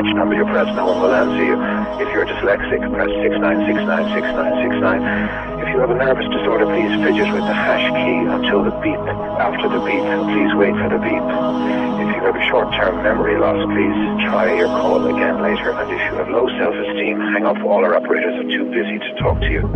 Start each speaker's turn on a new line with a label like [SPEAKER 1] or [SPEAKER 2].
[SPEAKER 1] which number you press, no one will answer you. If you're dyslexic, press 69696969. If you have a nervous disorder, please fidget with the hash key until the beep. After the beep, please wait for the beep. If you have a short-term memory loss, please try your call again later. And if you have low self-esteem, hang up. All our operators are too busy to talk to you.